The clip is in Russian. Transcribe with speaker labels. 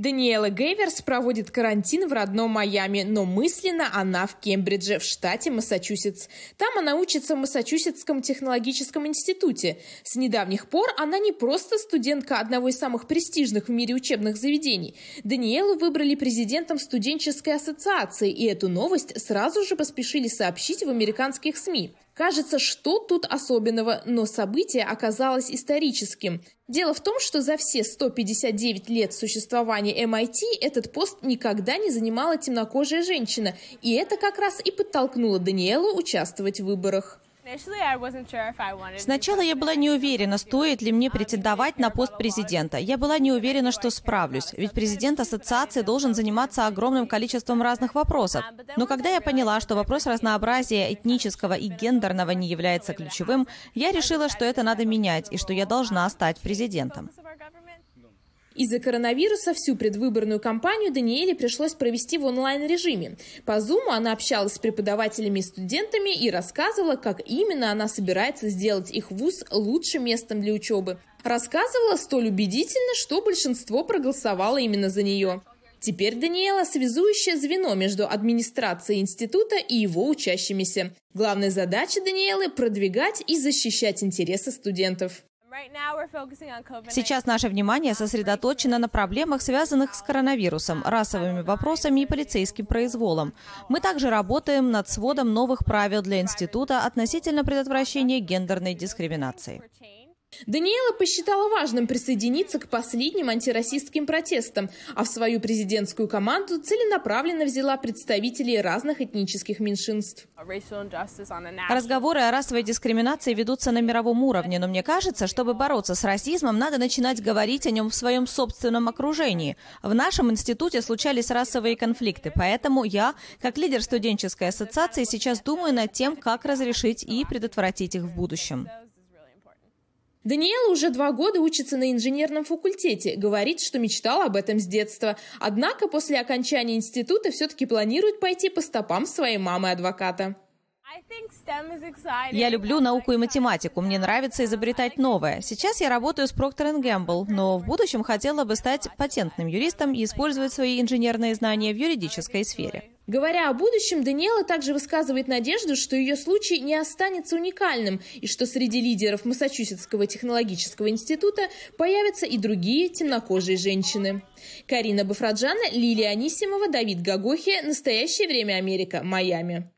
Speaker 1: Даниэла Гейверс проводит карантин в родном Майами, но мысленно она в Кембридже, в штате Массачусетс. Там она учится в Массачусетском технологическом институте. С недавних пор она не просто студентка одного из самых престижных в мире учебных заведений. Даниэлу выбрали президентом студенческой ассоциации, и эту новость сразу же поспешили сообщить в американских СМИ. Кажется, что тут особенного, но событие оказалось историческим. Дело в том, что за все 159 лет существования MIT этот пост никогда не занимала темнокожая женщина, и это как раз и подтолкнуло Даниэлу участвовать в выборах.
Speaker 2: Сначала я была не уверена, стоит ли мне претендовать на пост президента. Я была не уверена, что справлюсь, ведь президент ассоциации должен заниматься огромным количеством разных вопросов. Но когда я поняла, что вопрос разнообразия этнического и гендерного не является ключевым, я решила, что это надо менять и что я должна стать президентом.
Speaker 1: Из-за коронавируса всю предвыборную кампанию Даниэле пришлось провести в онлайн-режиме. По Zoom она общалась с преподавателями и студентами и рассказывала, как именно она собирается сделать их вуз лучшим местом для учебы. Рассказывала столь убедительно, что большинство проголосовало именно за нее. Теперь Даниэла – связующее звено между администрацией института и его учащимися. Главная задача Даниэлы – продвигать и защищать интересы студентов.
Speaker 2: Сейчас наше внимание сосредоточено на проблемах, связанных с коронавирусом, расовыми вопросами и полицейским произволом. Мы также работаем над сводом новых правил для института относительно предотвращения гендерной дискриминации.
Speaker 1: Даниэла посчитала важным присоединиться к последним антирасистским протестам, а в свою президентскую команду целенаправленно взяла представителей разных этнических меньшинств.
Speaker 2: Разговоры о расовой дискриминации ведутся на мировом уровне, но мне кажется, чтобы бороться с расизмом, надо начинать говорить о нем в своем собственном окружении. В нашем институте случались расовые конфликты, поэтому я, как лидер студенческой ассоциации, сейчас думаю над тем, как разрешить и предотвратить их в будущем.
Speaker 1: Даниэла уже два года учится на инженерном факультете, говорит, что мечтала об этом с детства. Однако после окончания института все-таки планирует пойти по стопам своей мамы-адвоката.
Speaker 2: Я люблю науку и математику, мне нравится изобретать новое. Сейчас я работаю с Procter Gamble, но в будущем хотела бы стать патентным юристом и использовать свои инженерные знания в юридической сфере.
Speaker 1: Говоря о будущем, Даниэла также высказывает надежду, что ее случай не останется уникальным и что среди лидеров Массачусетского технологического института появятся и другие темнокожие женщины. Карина Бафраджана, Лилия Анисимова, Давид Гагохи. Настоящее время Америка. Майами.